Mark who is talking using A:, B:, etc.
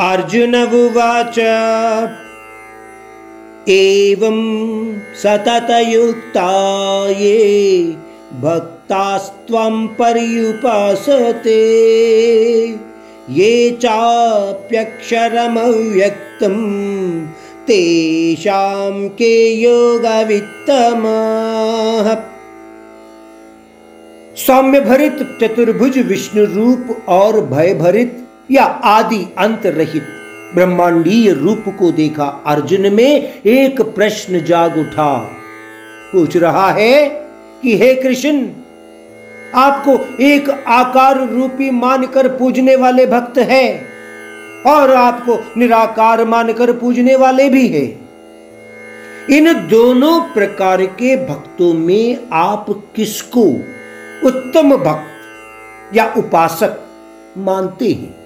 A: अर्जुन उवाच। एवं सततयुक्ता ये भक्तास्त्वं पर्युपासते। ये चाप्यक्षरमव्यक्तं तेषां के योगवित्तमाः। सौम्य भरित चतुर्भुज विष्णु रूप और भय भरित या आदि अंत रहित ब्रह्मांडीय रूप को देखा अर्जुन में एक प्रश्न जाग उठा। पूछ रहा है कि, हे कृष्ण, आपको एक आकार रूपी मानकर पूजने वाले भक्त है और आपको निराकार मानकर पूजने वाले भी है। इन दोनों प्रकार के भक्तों में आप किसको उत्तम भक्त या उपासक मानते हैं?